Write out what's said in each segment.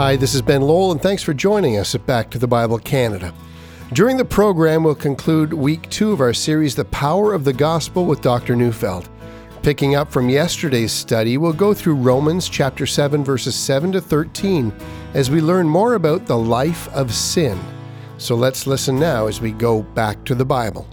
Hi, this is Ben Lowell, and thanks for joining us at Back to the Bible Canada. During the program, we'll conclude week two of our series, The Power of the Gospel with Dr. Neufeld. Picking up from yesterday's study, we'll go through Romans chapter 7, verses 7 to 13, as we learn more about the life of sin. So let's listen now as we go back to the Bible.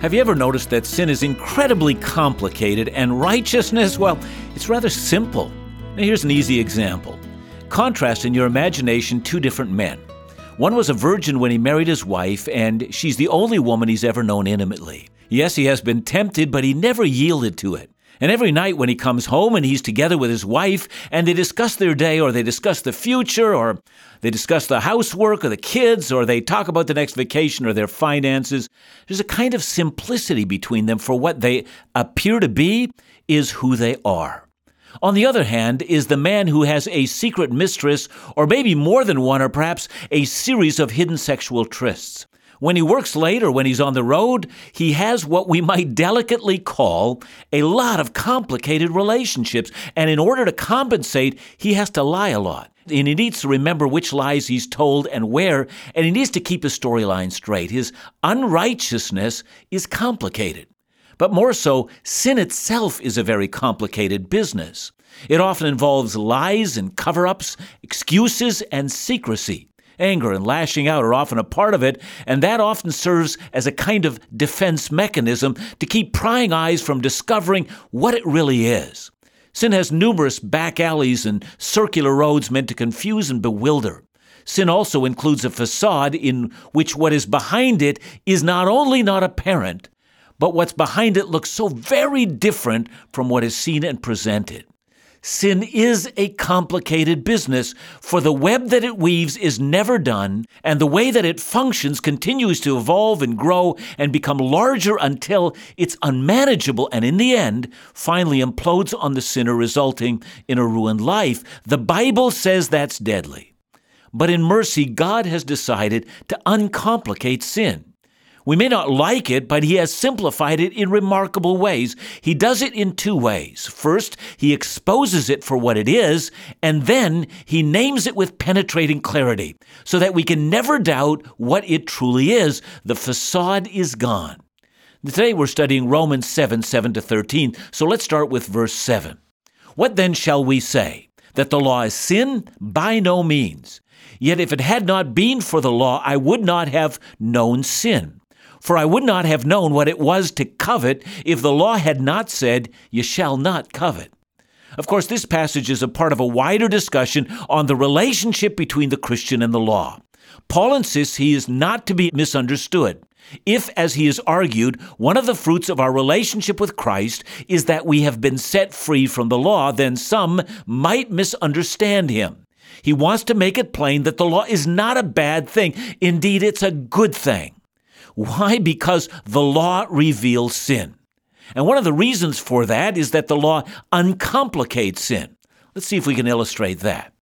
Have you ever noticed that sin is incredibly complicated and righteousness, well, it's rather simple? Now, here's an easy example. Contrast in your imagination two different men. One was a virgin when he married his wife, and she's the only woman he's ever known intimately. Yes, he has been tempted, but he never yielded to it. And every night when he comes home and he's together with his wife and they discuss their day or they discuss the future or they discuss the housework or the kids or they talk about the next vacation or their finances, there's a kind of simplicity between them for what they appear to be is who they are. On the other hand, is the man who has a secret mistress, or maybe more than one, or perhaps a series of hidden sexual trysts. When he works late or when he's on the road, he has what we might delicately call a lot of complicated relationships. And in order to compensate, he has to lie a lot. And he needs to remember which lies he's told and where, and he needs to keep his storyline straight. His unrighteousness is complicated. But more so, sin itself is a very complicated business. It often involves lies and cover ups, excuses, and secrecy. Anger and lashing out are often a part of it, and that often serves as a kind of defense mechanism to keep prying eyes from discovering what it really is. Sin has numerous back alleys and circular roads meant to confuse and bewilder. Sin also includes a facade in which what is behind it is not only not apparent, but what's behind it looks so very different from what is seen and presented. Sin is a complicated business, for the web that it weaves is never done, and the way that it functions continues to evolve and grow and become larger until it's unmanageable and, in the end, finally implodes on the sinner, resulting in a ruined life. The Bible says that's deadly. But in mercy, God has decided to uncomplicate sin. We may not like it, but he has simplified it in remarkable ways. He does it in two ways. First, he exposes it for what it is, and then he names it with penetrating clarity so that we can never doubt what it truly is. The facade is gone. Today we're studying Romans 7 7 to 13, so let's start with verse 7. What then shall we say? That the law is sin? By no means. Yet if it had not been for the law, I would not have known sin. For I would not have known what it was to covet if the law had not said, You shall not covet. Of course, this passage is a part of a wider discussion on the relationship between the Christian and the law. Paul insists he is not to be misunderstood. If, as he has argued, one of the fruits of our relationship with Christ is that we have been set free from the law, then some might misunderstand him. He wants to make it plain that the law is not a bad thing. Indeed, it's a good thing. Why? Because the law reveals sin. And one of the reasons for that is that the law uncomplicates sin. Let's see if we can illustrate that.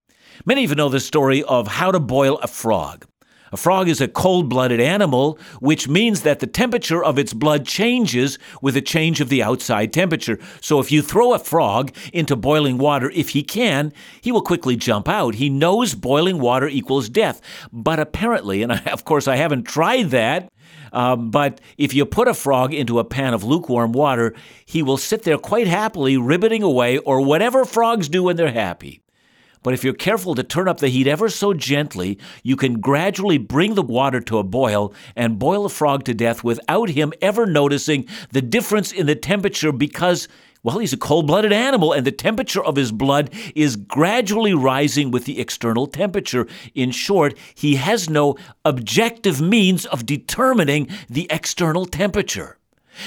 Many of you know the story of how to boil a frog. A frog is a cold blooded animal, which means that the temperature of its blood changes with a change of the outside temperature. So if you throw a frog into boiling water, if he can, he will quickly jump out. He knows boiling water equals death. But apparently, and of course I haven't tried that, um, but if you put a frog into a pan of lukewarm water, he will sit there quite happily, ribbiting away, or whatever frogs do when they're happy. But if you're careful to turn up the heat ever so gently, you can gradually bring the water to a boil and boil a frog to death without him ever noticing the difference in the temperature because well, he's a cold blooded animal, and the temperature of his blood is gradually rising with the external temperature. In short, he has no objective means of determining the external temperature.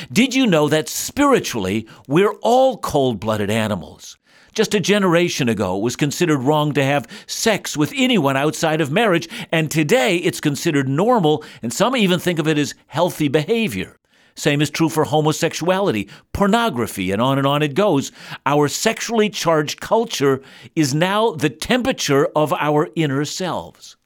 Did you know that spiritually, we're all cold blooded animals? Just a generation ago, it was considered wrong to have sex with anyone outside of marriage, and today it's considered normal, and some even think of it as healthy behavior. Same is true for homosexuality, pornography, and on and on it goes. Our sexually charged culture is now the temperature of our inner selves.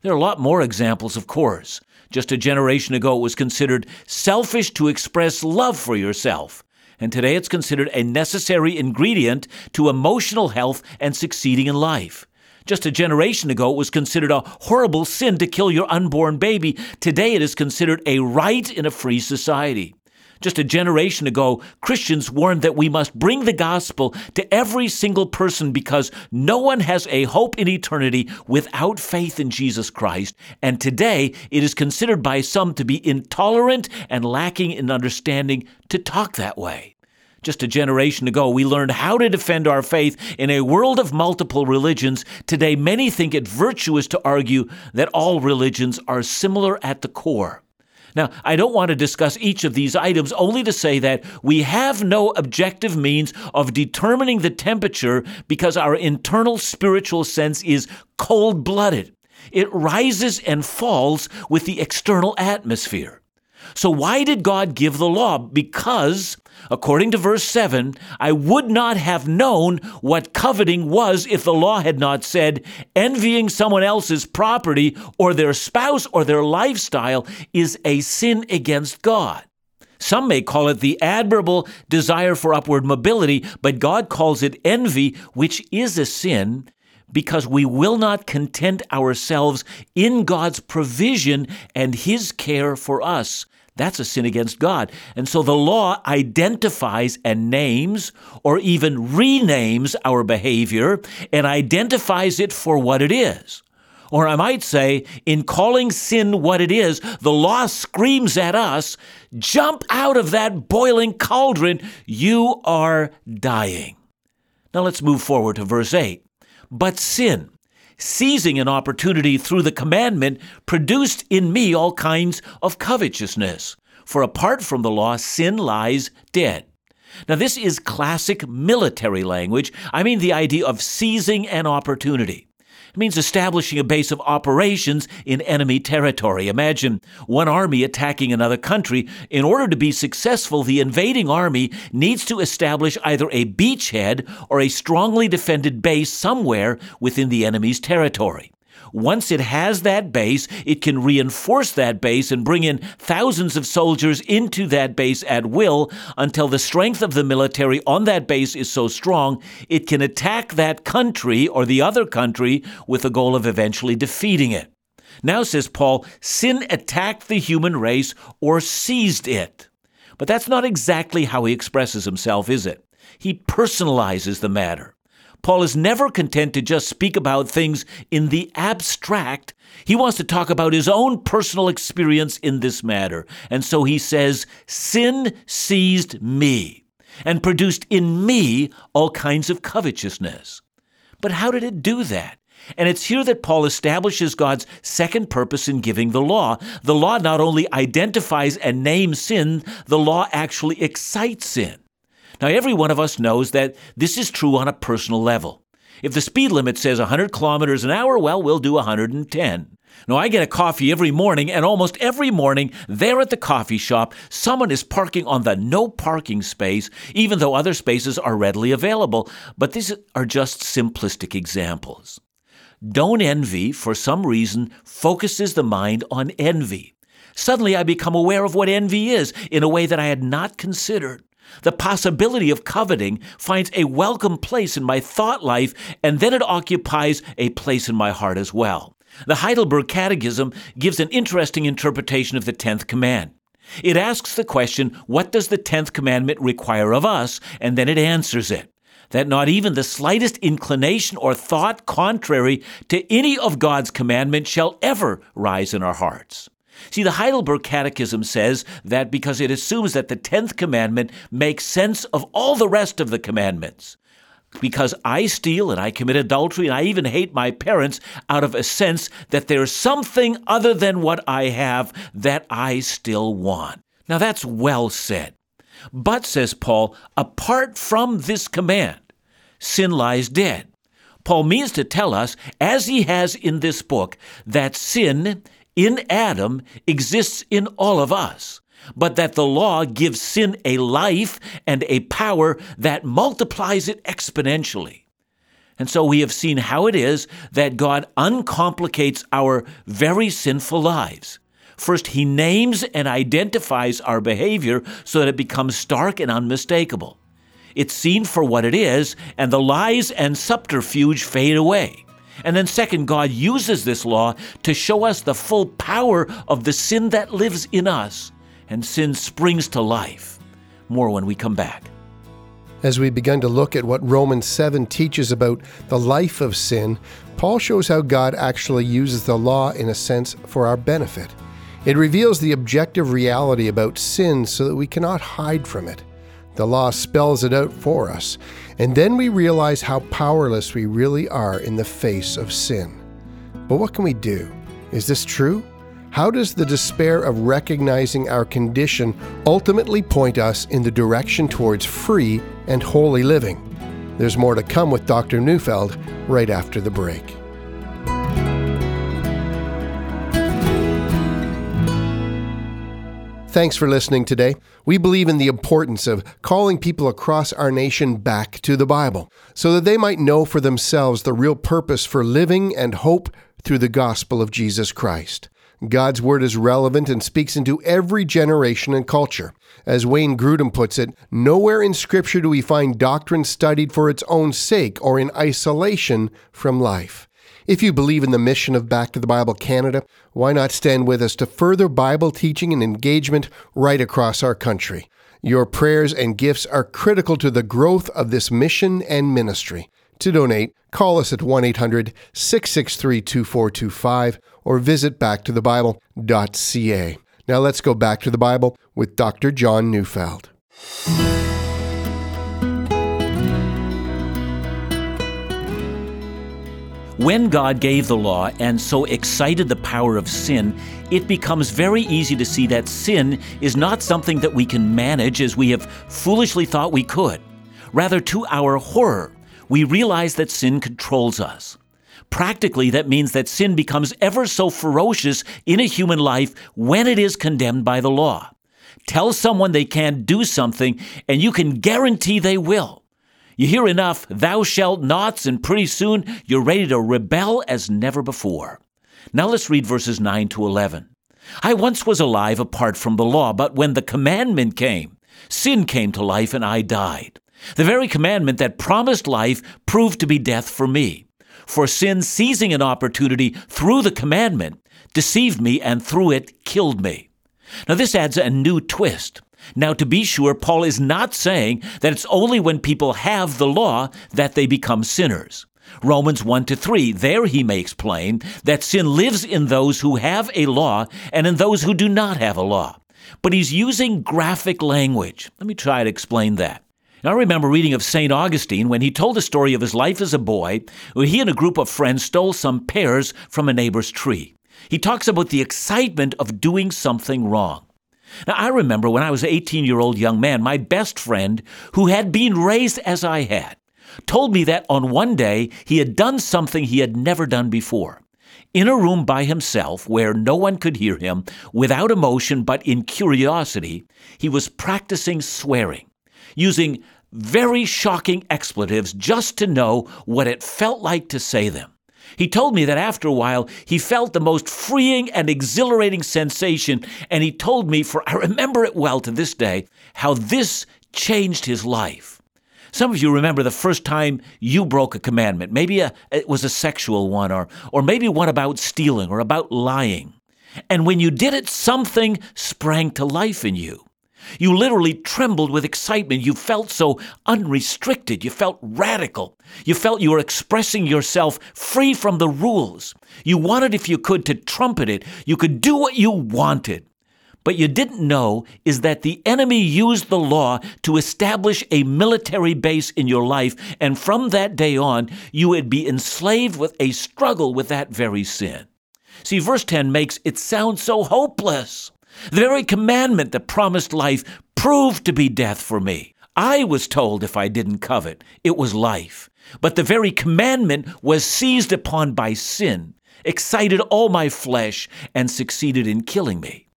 There are a lot more examples, of course. Just a generation ago, it was considered selfish to express love for yourself. And today it's considered a necessary ingredient to emotional health and succeeding in life. Just a generation ago, it was considered a horrible sin to kill your unborn baby. Today, it is considered a right in a free society. Just a generation ago, Christians warned that we must bring the gospel to every single person because no one has a hope in eternity without faith in Jesus Christ. And today, it is considered by some to be intolerant and lacking in understanding to talk that way. Just a generation ago, we learned how to defend our faith in a world of multiple religions. Today, many think it virtuous to argue that all religions are similar at the core. Now, I don't want to discuss each of these items, only to say that we have no objective means of determining the temperature because our internal spiritual sense is cold blooded. It rises and falls with the external atmosphere. So, why did God give the law? Because, according to verse 7, I would not have known what coveting was if the law had not said, envying someone else's property or their spouse or their lifestyle is a sin against God. Some may call it the admirable desire for upward mobility, but God calls it envy, which is a sin because we will not content ourselves in God's provision and His care for us. That's a sin against God. And so the law identifies and names or even renames our behavior and identifies it for what it is. Or I might say, in calling sin what it is, the law screams at us jump out of that boiling cauldron, you are dying. Now let's move forward to verse 8. But sin, seizing an opportunity through the commandment, produced in me all kinds of covetousness. For apart from the law, sin lies dead. Now, this is classic military language. I mean the idea of seizing an opportunity. It means establishing a base of operations in enemy territory. Imagine one army attacking another country. In order to be successful, the invading army needs to establish either a beachhead or a strongly defended base somewhere within the enemy's territory. Once it has that base, it can reinforce that base and bring in thousands of soldiers into that base at will until the strength of the military on that base is so strong it can attack that country or the other country with the goal of eventually defeating it. Now, says Paul, sin attacked the human race or seized it. But that's not exactly how he expresses himself, is it? He personalizes the matter. Paul is never content to just speak about things in the abstract. He wants to talk about his own personal experience in this matter. And so he says, Sin seized me and produced in me all kinds of covetousness. But how did it do that? And it's here that Paul establishes God's second purpose in giving the law. The law not only identifies and names sin, the law actually excites sin. Now, every one of us knows that this is true on a personal level. If the speed limit says 100 kilometers an hour, well, we'll do 110. Now, I get a coffee every morning, and almost every morning, there at the coffee shop, someone is parking on the no parking space, even though other spaces are readily available. But these are just simplistic examples. Don't envy, for some reason, focuses the mind on envy. Suddenly, I become aware of what envy is in a way that I had not considered. The possibility of coveting finds a welcome place in my thought life, and then it occupies a place in my heart as well. The Heidelberg Catechism gives an interesting interpretation of the 10th command. It asks the question, What does the 10th commandment require of us? And then it answers it that not even the slightest inclination or thought contrary to any of God's commandments shall ever rise in our hearts. See, the Heidelberg Catechism says that because it assumes that the 10th commandment makes sense of all the rest of the commandments. Because I steal and I commit adultery and I even hate my parents out of a sense that there's something other than what I have that I still want. Now that's well said. But, says Paul, apart from this command, sin lies dead. Paul means to tell us, as he has in this book, that sin in Adam exists in all of us, but that the law gives sin a life and a power that multiplies it exponentially. And so we have seen how it is that God uncomplicates our very sinful lives. First, he names and identifies our behavior so that it becomes stark and unmistakable. It's seen for what it is, and the lies and subterfuge fade away. And then, second, God uses this law to show us the full power of the sin that lives in us, and sin springs to life. More when we come back. As we begin to look at what Romans 7 teaches about the life of sin, Paul shows how God actually uses the law in a sense for our benefit. It reveals the objective reality about sin so that we cannot hide from it. The law spells it out for us, and then we realize how powerless we really are in the face of sin. But what can we do? Is this true? How does the despair of recognizing our condition ultimately point us in the direction towards free and holy living? There's more to come with Dr. Neufeld right after the break. Thanks for listening today. We believe in the importance of calling people across our nation back to the Bible so that they might know for themselves the real purpose for living and hope through the gospel of Jesus Christ. God's word is relevant and speaks into every generation and culture. As Wayne Grudem puts it, nowhere in Scripture do we find doctrine studied for its own sake or in isolation from life. If you believe in the mission of Back to the Bible Canada, why not stand with us to further Bible teaching and engagement right across our country? Your prayers and gifts are critical to the growth of this mission and ministry. To donate, call us at 1 800 663 2425 or visit backtothebible.ca. Now let's go back to the Bible with Dr. John Neufeld. When God gave the law and so excited the power of sin, it becomes very easy to see that sin is not something that we can manage as we have foolishly thought we could. Rather, to our horror, we realize that sin controls us. Practically, that means that sin becomes ever so ferocious in a human life when it is condemned by the law. Tell someone they can't do something, and you can guarantee they will. You hear enough thou shalt nots, and pretty soon you're ready to rebel as never before. Now let's read verses 9 to 11. I once was alive apart from the law, but when the commandment came, sin came to life and I died. The very commandment that promised life proved to be death for me. For sin, seizing an opportunity through the commandment, deceived me and through it killed me. Now, this adds a new twist. Now, to be sure, Paul is not saying that it's only when people have the law that they become sinners. Romans 1 to 3, there he makes plain that sin lives in those who have a law and in those who do not have a law. But he's using graphic language. Let me try to explain that. Now, I remember reading of St. Augustine when he told the story of his life as a boy when he and a group of friends stole some pears from a neighbor's tree. He talks about the excitement of doing something wrong. Now, I remember when I was an 18 year old young man, my best friend, who had been raised as I had, told me that on one day he had done something he had never done before. In a room by himself, where no one could hear him, without emotion but in curiosity, he was practicing swearing, using very shocking expletives just to know what it felt like to say them. He told me that after a while, he felt the most freeing and exhilarating sensation, and he told me, for I remember it well to this day, how this changed his life. Some of you remember the first time you broke a commandment. Maybe a, it was a sexual one, or, or maybe one about stealing or about lying. And when you did it, something sprang to life in you. You literally trembled with excitement. You felt so unrestricted. You felt radical. You felt you were expressing yourself free from the rules. You wanted, if you could, to trumpet it. You could do what you wanted. But you didn't know is that the enemy used the law to establish a military base in your life, and from that day on, you would be enslaved with a struggle with that very sin. See, verse 10 makes it sound so hopeless. The very commandment that promised life proved to be death for me. I was told if I didn't covet, it was life. But the very commandment was seized upon by sin, excited all my flesh, and succeeded in killing me.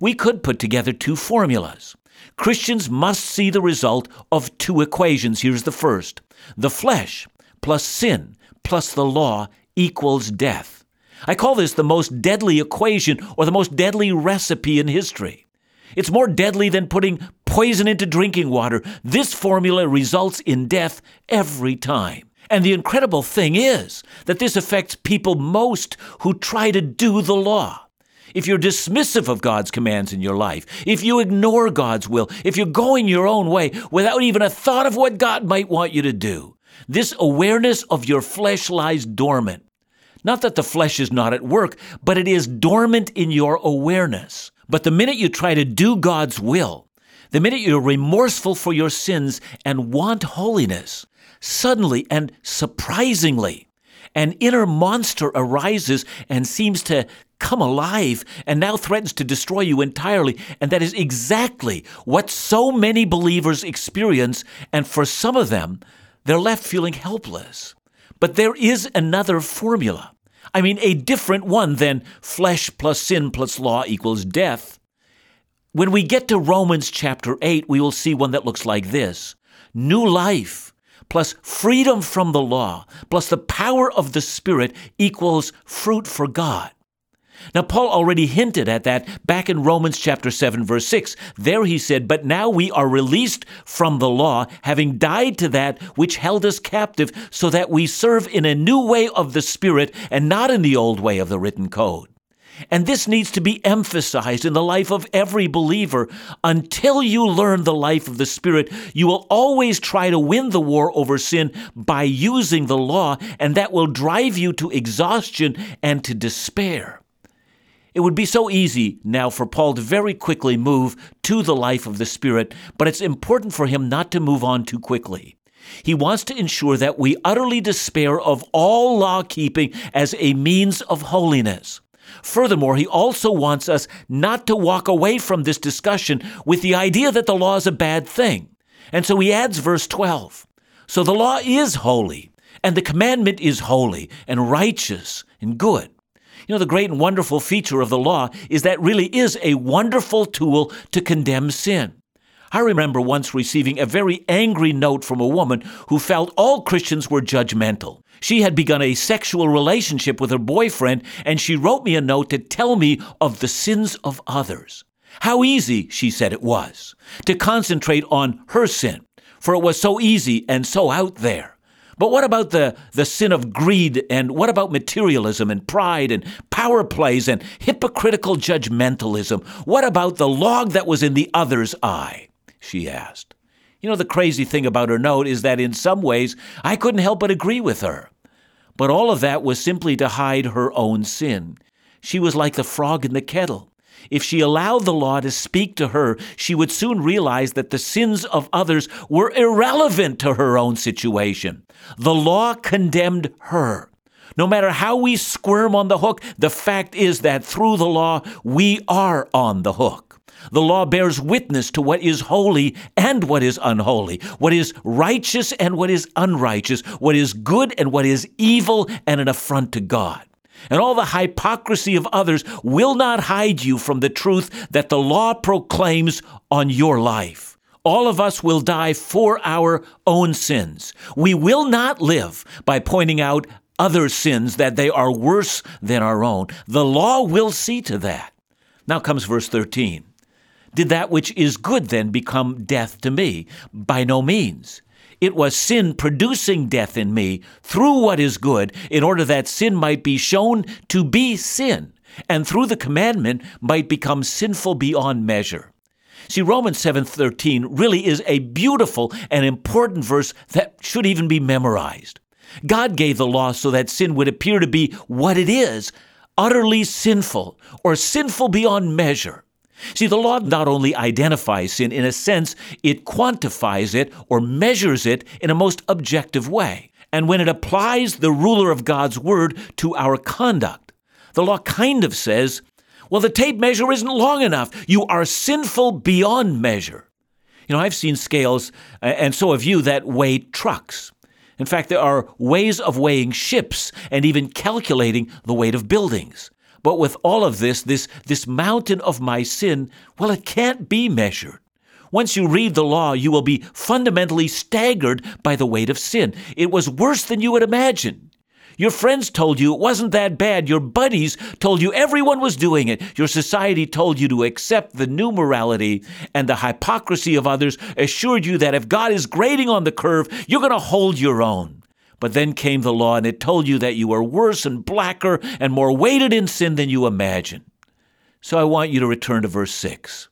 We could put together two formulas. Christians must see the result of two equations. Here's the first the flesh plus sin plus the law equals death. I call this the most deadly equation or the most deadly recipe in history. It's more deadly than putting poison into drinking water. This formula results in death every time. And the incredible thing is that this affects people most who try to do the law. If you're dismissive of God's commands in your life, if you ignore God's will, if you're going your own way without even a thought of what God might want you to do, this awareness of your flesh lies dormant. Not that the flesh is not at work, but it is dormant in your awareness. But the minute you try to do God's will, the minute you're remorseful for your sins and want holiness, suddenly and surprisingly, an inner monster arises and seems to come alive and now threatens to destroy you entirely. And that is exactly what so many believers experience. And for some of them, they're left feeling helpless. But there is another formula. I mean, a different one than flesh plus sin plus law equals death. When we get to Romans chapter 8, we will see one that looks like this New life plus freedom from the law plus the power of the Spirit equals fruit for God. Now, Paul already hinted at that back in Romans chapter 7, verse 6. There he said, But now we are released from the law, having died to that which held us captive, so that we serve in a new way of the Spirit and not in the old way of the written code. And this needs to be emphasized in the life of every believer. Until you learn the life of the Spirit, you will always try to win the war over sin by using the law, and that will drive you to exhaustion and to despair. It would be so easy now for Paul to very quickly move to the life of the Spirit, but it's important for him not to move on too quickly. He wants to ensure that we utterly despair of all law keeping as a means of holiness. Furthermore, he also wants us not to walk away from this discussion with the idea that the law is a bad thing. And so he adds verse 12. So the law is holy, and the commandment is holy and righteous and good. You know, the great and wonderful feature of the law is that really is a wonderful tool to condemn sin. I remember once receiving a very angry note from a woman who felt all Christians were judgmental. She had begun a sexual relationship with her boyfriend, and she wrote me a note to tell me of the sins of others. How easy, she said it was, to concentrate on her sin, for it was so easy and so out there. But what about the, the sin of greed? And what about materialism and pride and power plays and hypocritical judgmentalism? What about the log that was in the other's eye? She asked. You know, the crazy thing about her note is that in some ways I couldn't help but agree with her. But all of that was simply to hide her own sin. She was like the frog in the kettle. If she allowed the law to speak to her, she would soon realize that the sins of others were irrelevant to her own situation. The law condemned her. No matter how we squirm on the hook, the fact is that through the law, we are on the hook. The law bears witness to what is holy and what is unholy, what is righteous and what is unrighteous, what is good and what is evil and an affront to God and all the hypocrisy of others will not hide you from the truth that the law proclaims on your life. All of us will die for our own sins. We will not live by pointing out other sins that they are worse than our own. The law will see to that. Now comes verse 13. Did that which is good then become death to me? By no means. It was sin producing death in me through what is good, in order that sin might be shown to be sin, and through the commandment might become sinful beyond measure. See, Romans 7:13 really is a beautiful and important verse that should even be memorized. God gave the law so that sin would appear to be what it is, utterly sinful or sinful beyond measure. See, the law not only identifies sin, in a sense, it quantifies it or measures it in a most objective way. And when it applies the ruler of God's word to our conduct, the law kind of says, well, the tape measure isn't long enough. You are sinful beyond measure. You know, I've seen scales, uh, and so have you, that weigh trucks. In fact, there are ways of weighing ships and even calculating the weight of buildings. But with all of this, this, this mountain of my sin, well, it can't be measured. Once you read the law, you will be fundamentally staggered by the weight of sin. It was worse than you would imagine. Your friends told you it wasn't that bad. Your buddies told you everyone was doing it. Your society told you to accept the new morality, and the hypocrisy of others assured you that if God is grading on the curve, you're going to hold your own. But then came the law, and it told you that you were worse and blacker and more weighted in sin than you imagine. So I want you to return to verse 6.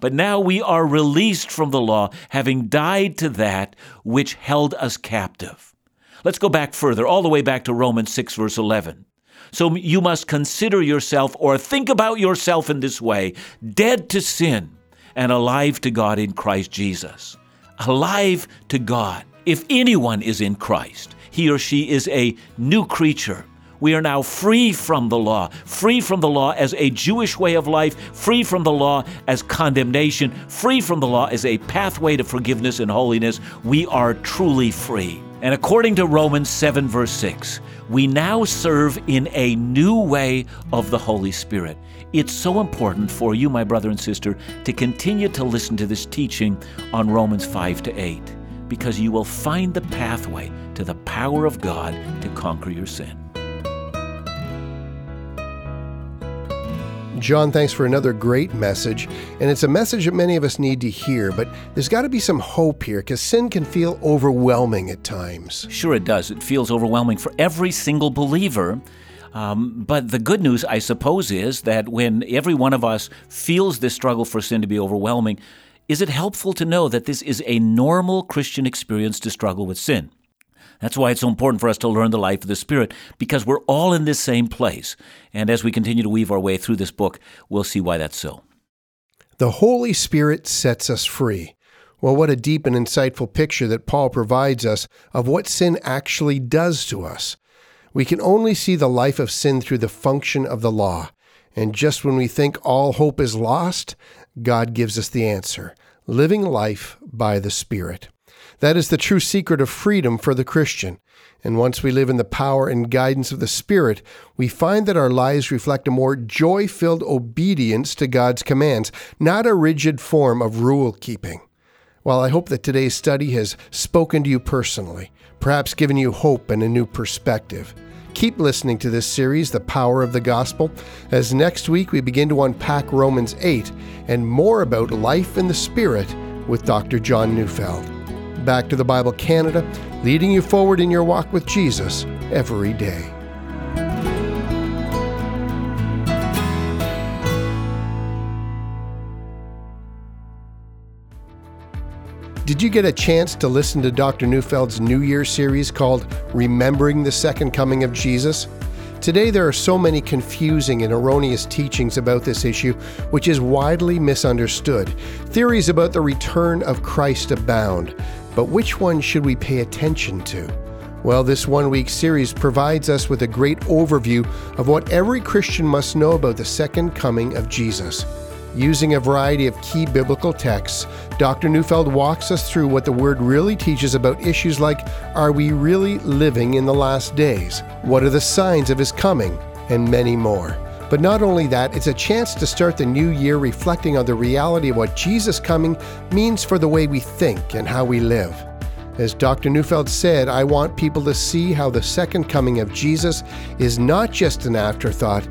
But now we are released from the law, having died to that which held us captive. Let's go back further, all the way back to Romans 6, verse 11. So you must consider yourself or think about yourself in this way dead to sin and alive to God in Christ Jesus. Alive to God. If anyone is in Christ, he or she is a new creature. We are now free from the law, free from the law as a Jewish way of life, free from the law as condemnation, free from the law as a pathway to forgiveness and holiness. We are truly free. And according to Romans 7, verse 6, we now serve in a new way of the Holy Spirit. It's so important for you, my brother and sister, to continue to listen to this teaching on Romans 5 to 8, because you will find the pathway to the power of God to conquer your sin. John, thanks for another great message. And it's a message that many of us need to hear, but there's got to be some hope here because sin can feel overwhelming at times. Sure, it does. It feels overwhelming for every single believer. Um, but the good news, I suppose, is that when every one of us feels this struggle for sin to be overwhelming, is it helpful to know that this is a normal Christian experience to struggle with sin? That's why it's so important for us to learn the life of the Spirit, because we're all in this same place. And as we continue to weave our way through this book, we'll see why that's so. The Holy Spirit sets us free. Well, what a deep and insightful picture that Paul provides us of what sin actually does to us. We can only see the life of sin through the function of the law. And just when we think all hope is lost, God gives us the answer living life by the Spirit. That is the true secret of freedom for the Christian. And once we live in the power and guidance of the Spirit, we find that our lives reflect a more joy filled obedience to God's commands, not a rigid form of rule keeping. Well, I hope that today's study has spoken to you personally, perhaps given you hope and a new perspective. Keep listening to this series, The Power of the Gospel, as next week we begin to unpack Romans 8 and more about life in the Spirit with Dr. John Neufeld back to the Bible Canada, leading you forward in your walk with Jesus every day. Did you get a chance to listen to Dr. Neufeld's New Year series called Remembering the Second Coming of Jesus? Today, there are so many confusing and erroneous teachings about this issue, which is widely misunderstood. Theories about the return of Christ abound, but which one should we pay attention to? Well, this one week series provides us with a great overview of what every Christian must know about the second coming of Jesus. Using a variety of key biblical texts, Dr. Neufeld walks us through what the Word really teaches about issues like Are we really living in the last days? What are the signs of His coming? And many more. But not only that, it's a chance to start the new year reflecting on the reality of what Jesus coming means for the way we think and how we live. As Dr. Neufeld said, I want people to see how the second coming of Jesus is not just an afterthought,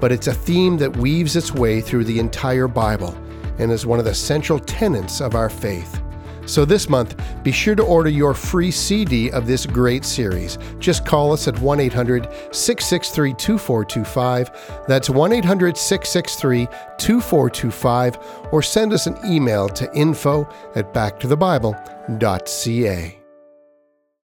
but it's a theme that weaves its way through the entire Bible and is one of the central tenets of our faith. So this month, be sure to order your free CD of this great series. Just call us at 1 800 663 2425. That's 1 800 663 2425, or send us an email to info at backtothebible.ca.